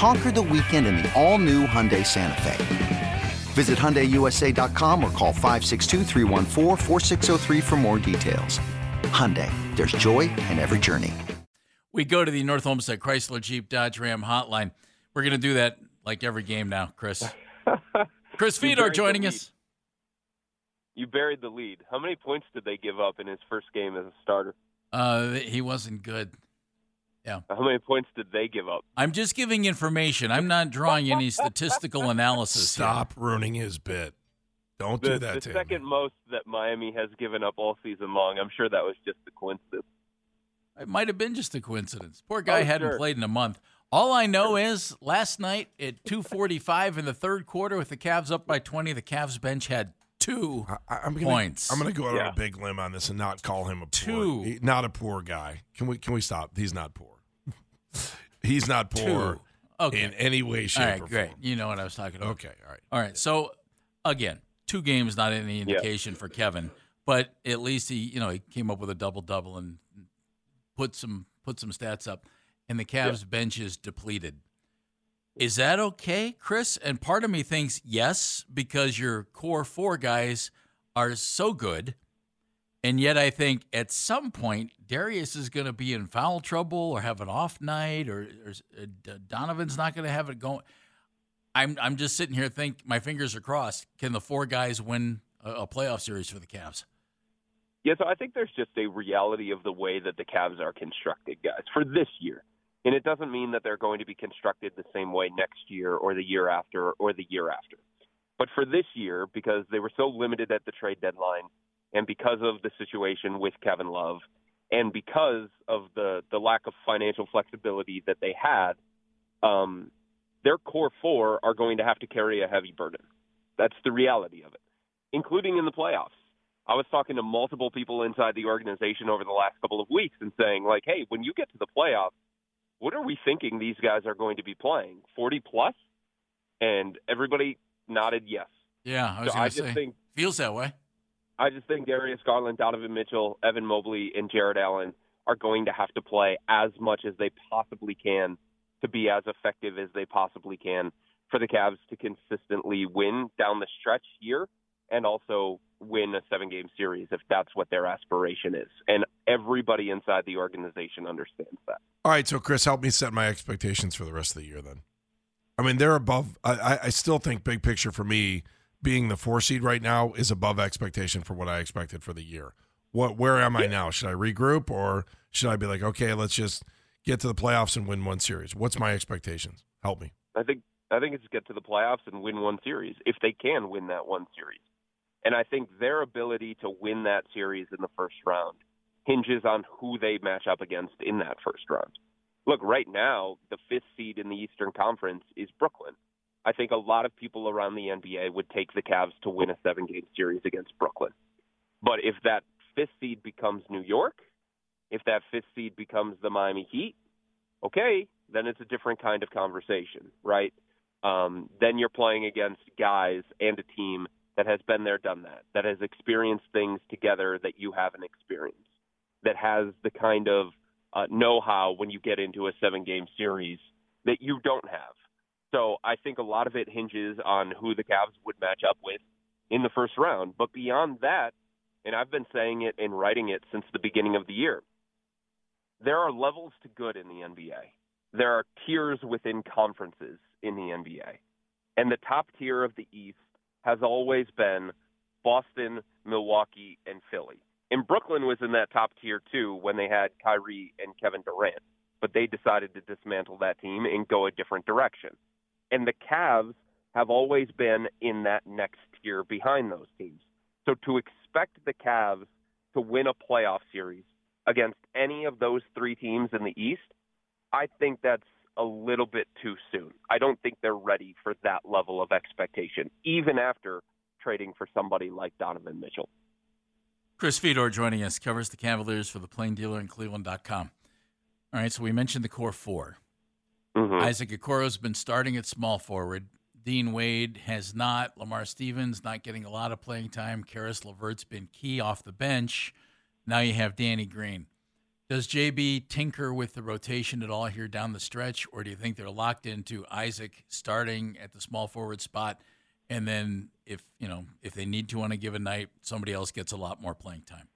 Conquer the weekend in the all-new Hyundai Santa Fe. Visit HyundaiUSA.com or call 562 for more details. Hyundai, there's joy in every journey. We go to the North Olmsted Chrysler Jeep Dodge Ram hotline. We're going to do that like every game now, Chris. Chris Fedor joining us. You buried the lead. How many points did they give up in his first game as a starter? Uh, he wasn't good. Yeah. How many points did they give up? I'm just giving information. I'm not drawing any statistical analysis. Stop here. ruining his bit. Don't the, do that the to second him. most that Miami has given up all season long. I'm sure that was just a coincidence. It might have been just a coincidence. Poor guy Oh, hadn't sure. played in a month. All I know is last night at 2:45 in the third quarter, with the Cavs up by 20, the Cavs bench had two I, am gonna, points. I'm going to go out on a big limb on this and not call him a poor. Two. he- not a poor guy. Can we? Can we stop? He's not poor. He's not poor Two. Okay. in any way, shape, all right, or great. form. You know what I was talking about. Okay, all right. All right. So again, two games not any indication for Kevin, but at least he, you know, he came up with a double double and put some put some stats up. And the Cavs bench is depleted. Is that okay, Chris? And part of me thinks yes, because your core four guys are so good. And yet I think at some point Darius is going to be in foul trouble or have an off night or, or uh, Donovan's not going to have it going. I'm I'm just sitting here think my fingers are crossed. Can the four guys win a, a playoff series for the Cavs? Yeah, so I think there's just a reality of the way that the Cavs are constructed, guys, for this year. And it doesn't mean that they're going to be constructed the same way next year or the year after or the year after. But for this year, because they were so limited at the trade deadline and because of the situation with Kevin Love and because of the, the lack of financial flexibility that they had, um, their core four are going to have to carry a heavy burden. That's the reality of it, including in the playoffs. I was talking to multiple people inside the organization over the last couple of weeks and saying, like, hey, when you get to the playoffs, what are we thinking these guys are going to be playing? 40 plus? And everybody nodded yes. Yeah, I was So going to say think feels that way. I just think Darius Garland, Donovan Mitchell, Evan Mobley, and Jarrett Allen are going to have to play as much as they possibly can to be as effective as they possibly can for the Cavs to consistently win down the stretch here and also win a seven game series if that's what their aspiration is. And everybody inside the organization understands that. All right, so Chris, help me set my expectations for the rest of the year. Then, I mean, they're above. I, I- I still think big picture for me, being the four seed right now is above expectation for what I expected for the year. What? Where am I now? Should I regroup or should I be like, okay, let's just get to the playoffs and win one series? What's my expectations? Help me. I think I think it's get to the playoffs and win one series if they can win that one series. And I think their ability to win that series in the first round hinges on who they match up against in that first round. Look, right now, the fifth seed in the Eastern Conference is Brooklyn. I think a lot of people around the NBA would take the Cavs to win a seven game series against Brooklyn. But if that fifth seed becomes New York, if that fifth seed becomes the Miami Heat, okay, then it's a different kind of conversation, right? Um, then you're playing against guys and a team that has been there, done that, that has experienced things together that you haven't experienced, that has the kind of uh, know-how when you get into a seven-game series that you don't have. So I think a lot of it hinges on who the Cavs would match up with in the first round. But beyond that, and I've been saying it and writing it since the beginning of the year, there are levels to good in the NBA. There are tiers within conferences in the NBA. And the top tier of the East has always been Boston, Milwaukee, and Philly. And Brooklyn was in that top tier too when they had Kyrie and Kevin Durant, but they decided to dismantle that team and go a different direction. And the Cavs have always been in that next tier behind those teams. So to expect the Cavs to win a playoff series against any of those three teams in the East, I think that's a little bit too soon. I don't think they're ready for that level of expectation, even after trading for somebody like Donovan Mitchell. Chris Fedor joining us, covers the Cavaliers for the Plain Dealer and Cleveland.com. All right, so we mentioned the core 4 mm-hmm. Isaac Okoro's been starting at small forward. Dean Wade has not. Lamar Stevens not getting a lot of playing time. Caris LeVert's been key off the bench. Now you have Danny Green. Does JB tinker with the rotation at all here down the stretch, or do you think they're locked into Isaac starting at the small forward spot, and then if you know if they need to on a given night, somebody else gets a lot more playing time?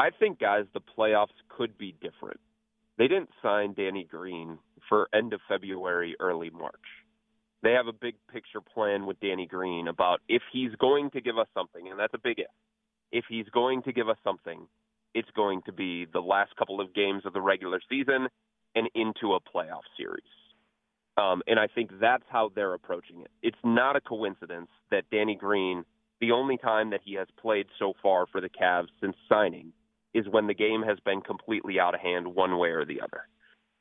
I think, guys, the playoffs could be different. They didn't sign Danny Green for end of February, early March. They have a big picture plan with Danny Green about if he's going to give us something, and that's a big if. If he's going to give us something, it's going to be the last couple of games of the regular season and into a playoff series. Um, and I think that's how they're approaching it. It's not a coincidence that Danny Green, the only time that he has played so far for the Cavs since signing, is when the game has been completely out of hand one way or the other.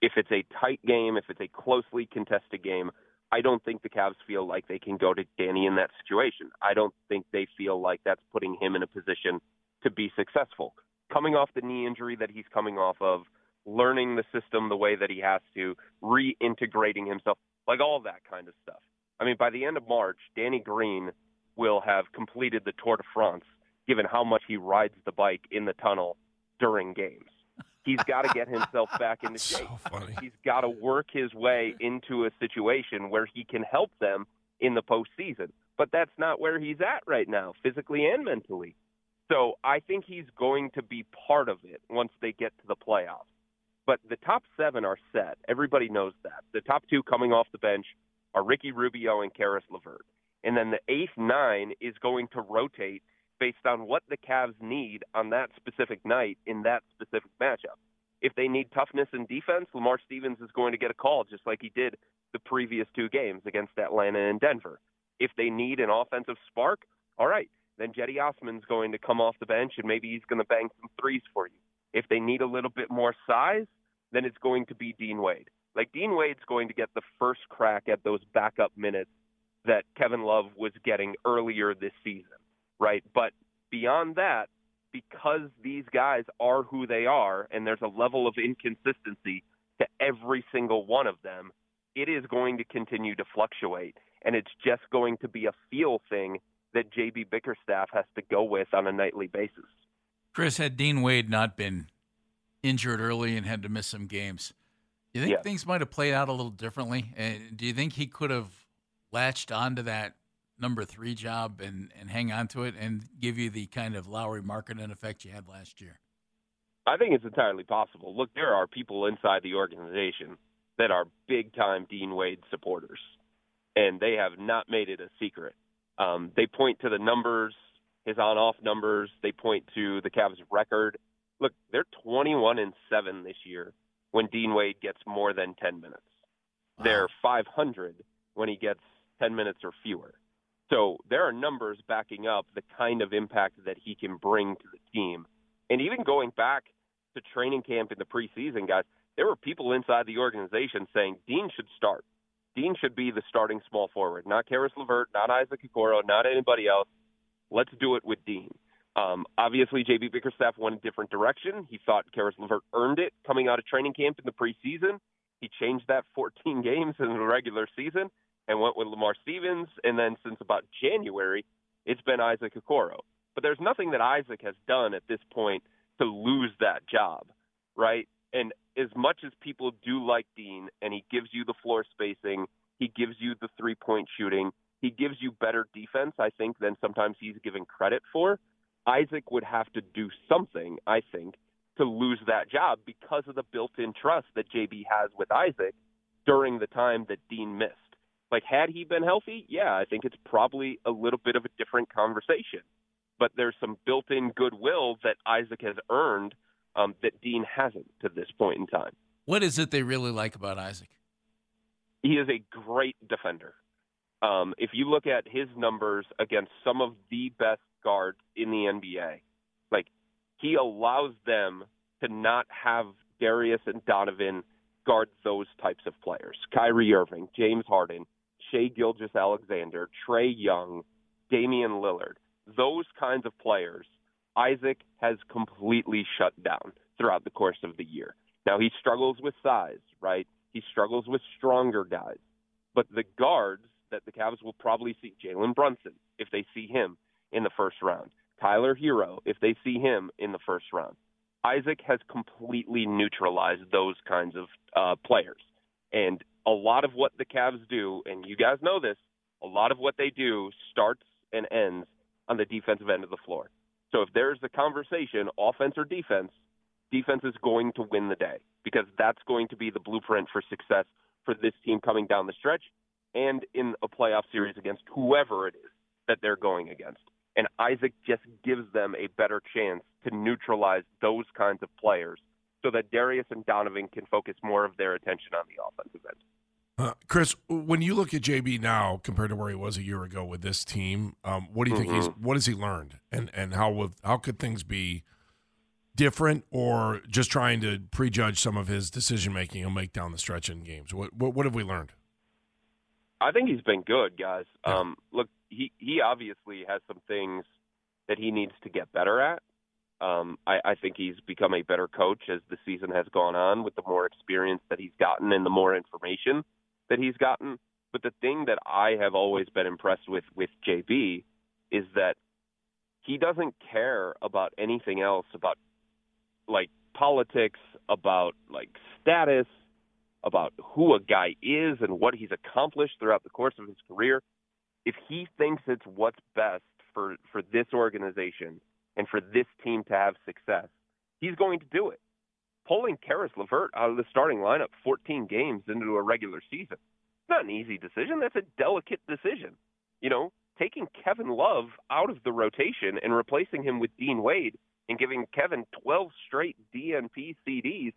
If it's a tight game, if it's a closely contested game, I don't think the Cavs feel like they can go to Danny in that situation. I don't think they feel like that's putting him in a position to be successful coming off the knee injury that he's coming off of, learning the system the way that he has to, reintegrating himself, like all that kind of stuff. I mean, by the end of March, Danny Green will have completed the Tour de France, given how much he rides the bike in the tunnel during games. He's got to get himself back into shape. So He's got to work his way into a situation where he can help them in the postseason. But that's not where he's at right now, physically and mentally. So I think he's going to be part of it once they get to the playoffs. But the top seven are set. Everybody knows that. The top two coming off the bench are Ricky Rubio and Caris LeVert. And then the eighth nine is going to rotate based on what the Cavs need on that specific night in that specific matchup. If they need toughness and defense, Lamar Stevens is going to get a call just like he did the previous two games against Atlanta and Denver. If they need an offensive spark, all right, then Cedi Osman's going to come off the bench and maybe he's going to bang some threes for you. If they need a little bit more size, then it's going to be Dean Wade. Like Dean Wade's going to get the first crack at those backup minutes that Kevin Love was getting earlier this season, right? But beyond that, because these guys are who they are and there's a level of inconsistency to every single one of them, it is going to continue to fluctuate. And it's just going to be a feel thing that JB Bickerstaff has to go with on a nightly basis. Chris, had Dean Wade not been injured early and had to miss some games, do you think yeah. things might have played out a little differently? And do you think he could have latched onto that number three job and, and hang on to it and give you the kind of Lauri Markkanen effect you had last year? I think it's entirely possible. Look, there are people inside the organization that are big time Dean Wade supporters, and they have not made it a secret um, they point to the numbers, his on-off numbers. They point to the Cavs' record. Look, they're 21 and seven this year when Dean Wade gets more than 10 minutes. Wow. They're 500 when he gets 10 minutes or fewer. So there are numbers backing up the kind of impact that he can bring to the team. And even going back to training camp in the preseason, guys, there were people inside the organization saying Dean should start. Dean should be the starting small forward, not Caris LeVert, not Isaac Okoro, not anybody else. Let's do it with Dean. Um, obviously, JB Bickerstaff went a different direction. He thought Caris LeVert earned it coming out of training camp in the preseason. He changed that 14 games in the regular season and went with Lamar Stevens. And then since about January, it's been Isaac Okoro. But there's nothing that Isaac has done at this point to lose that job, right? And as much as people do like Dean and he gives you the floor spacing, he gives you the three point shooting, he gives you better defense, I think, than sometimes he's given credit for. Isaac would have to do something, I think, to lose that job because of the built in trust that JB has with Isaac during the time that Dean missed. Like, had he been healthy, yeah, I think it's probably a little bit of a different conversation. but there's some built-in goodwill that Isaac has earned um, that Dean hasn't to this point in time. What is it they really like about Isaac? He is a great defender. Um, if you look at his numbers against some of the best guards in the NBA, like he allows them to not have Darius and Donovan guard those types of players. Kyrie Irving, James Harden, Shai Gilgeous-Alexander, Trae Young, Damian Lillard. Those kinds of players, Isaac has completely shut down throughout the course of the year. Now he struggles with size, right? He struggles with stronger guys. But the guards that the Cavs will probably see, Jalen Brunson, if they see him in the first round, Tyler Herro, if they see him in the first round. Isaac has completely neutralized those kinds of uh, players. And a lot of what the Cavs do, and you guys know this, a lot of what they do starts and ends on the defensive end of the floor. So if there's a conversation, offense or defense, defense is going to win the day because that's going to be the blueprint for success for this team coming down the stretch and in a playoff series against whoever it is that they're going against. And Isaac just gives them a better chance to neutralize those kinds of players so that Darius and Donovan can focus more of their attention on the offensive end. Uh, Chris, when you look at JB now compared to where he was a year ago with this team, um, what do you mm-hmm. think he's what has he learned, and and how will how could things be different, or just trying to prejudge some of his decision making and make down the stretch in games? What, what what have we learned? I think he's been good, guys. Yeah. Um, look, he he obviously has some things that he needs to get better at. Um, I, I think he's become a better coach as the season has gone on, with the more experience that he's gotten and the more information that he's gotten. But the thing that I have always been impressed with with JB is that he doesn't care about anything else about like politics, about like status, about who a guy is and what he's accomplished throughout the course of his career. If he thinks it's what's best for for this organization and for this team to have success, he's going to do it pulling Caris LeVert out of the starting lineup 14 games into a regular season. Not an easy decision. That's a delicate decision. You know, taking Kevin Love out of the rotation and replacing him with Dean Wade and giving Kevin 12 straight DNP CDs,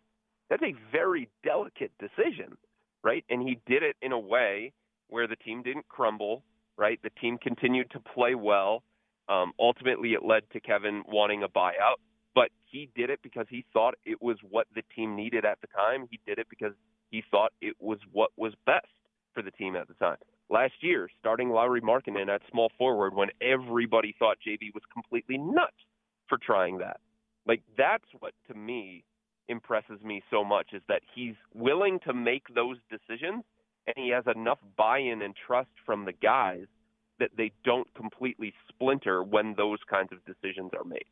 that's a very delicate decision, right? And he did it in a way where the team didn't crumble, right? The team continued to play well. Um, ultimately, it led to Kevin wanting a buyout but he did it because he thought it was what the team needed at the time. He did it because he thought it was what was best for the team at the time. Last year, starting Lauri Markkanen at small forward when everybody thought JB was completely nuts for trying that. Like that's what to me impresses me so much is that he's willing to make those decisions and he has enough buy-in and trust from the guys that they don't completely splinter when those kinds of decisions are made.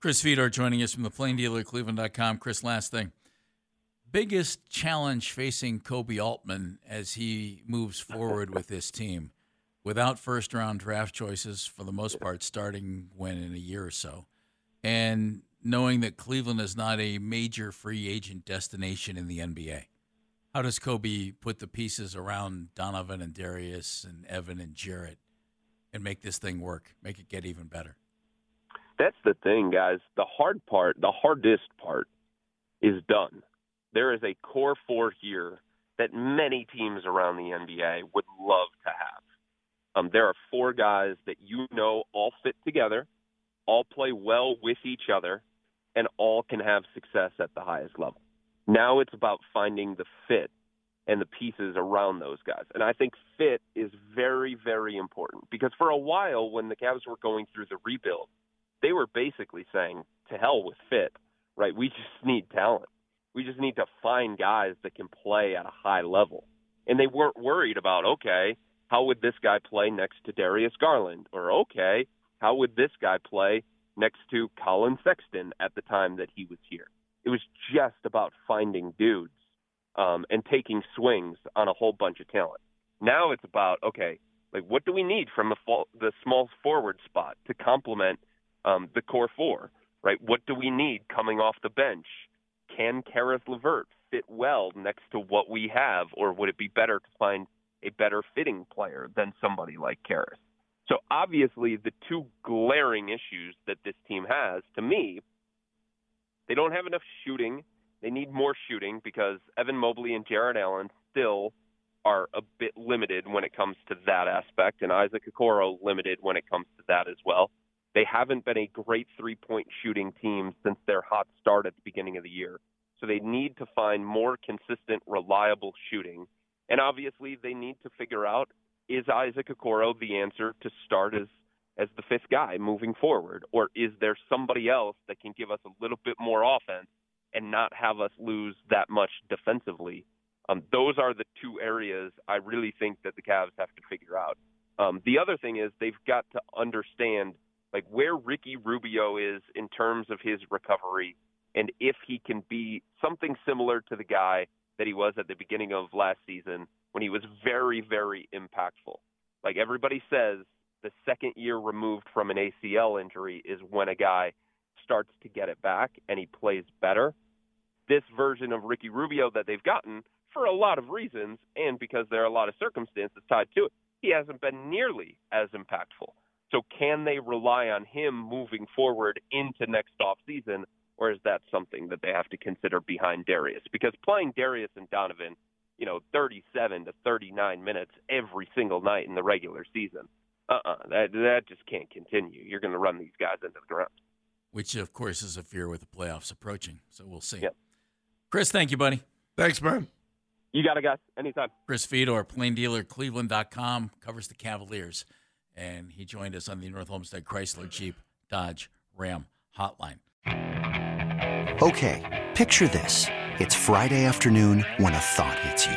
Chris Fedor joining us from the Plain Dealer, Cleveland.com. Chris, last thing. Biggest challenge facing Koby Altman as he moves forward with this team without first round draft choices for the most part, starting when in a year or so, and knowing that Cleveland is not a major free agent destination in the NBA. How does Koby put the pieces around Donovan and Darius and Evan and Jarrett and make this thing work, make it get even better? That's the thing, guys. The hard part, the hardest part, is done. There is a core four here that many teams around the NBA would love to have. Um, there are four guys that you know all fit together, all play well with each other, and all can have success at the highest level. Now it's about finding the fit and the pieces around those guys. And I think fit is very, very important because for a while when the Cavs were going through the rebuild, they were basically saying, to hell with fit, right? We just need talent. We just need to find guys that can play at a high level. And they weren't worried about, okay, how would this guy play next to Darius Garland? Or, okay, how would this guy play next to Collin Sexton at the time that he was here? It was just about finding dudes um, and taking swings on a whole bunch of talent. Now it's about, okay, like what do we need from the, fall, the small forward spot to complement – um, the core four, right? What do we need coming off the bench? Can Caris LeVert fit well next to what we have, or would it be better to find a better fitting player than somebody like Caris? So obviously, the two glaring issues that this team has, to me, they don't have enough shooting. They need more shooting because Evan Mobley and Jarrett Allen still are a bit limited when it comes to that aspect, and Isaac Okoro limited when it comes to that as well. They haven't been a great three point shooting team since their hot start at the beginning of the year. So they need to find more consistent, reliable shooting. And obviously, they need to figure out is Isaac Okoro the answer to start as as the fifth guy moving forward, or is there somebody else that can give us a little bit more offense and not have us lose that much defensively? Um, those are the two areas I really think that the Cavs have to figure out. Um, the other thing is they've got to understand like where Ricky Rubio is in terms of his recovery, and if he can be something similar to the guy that he was at the beginning of last season when he was very, very impactful. Like everybody says, the second year removed from an ACL injury is when a guy starts to get it back and he plays better. This version of Ricky Rubio that they've gotten, for a lot of reasons, and because there are a lot of circumstances tied to it, he hasn't been nearly as impactful. So can they rely on him moving forward into next off season, or is that something that they have to consider behind Darius? Because playing Darius and Donovan you know, 37 to 39 minutes every single night in the regular season. Uh-uh, that that just can't continue. You're going to run these guys into the ground. Which, of course, is a fear with the playoffs approaching. So we'll see. Yep. Chris, thank you, buddy. Thanks, man. You got it, guys. Anytime. Chris Fedor, plain dealer, Cleveland.com, covers the Cavaliers. And he joined us on the North Olmsted Chrysler Jeep Dodge Ram hotline. Okay, picture this. It's Friday afternoon when a thought hits you.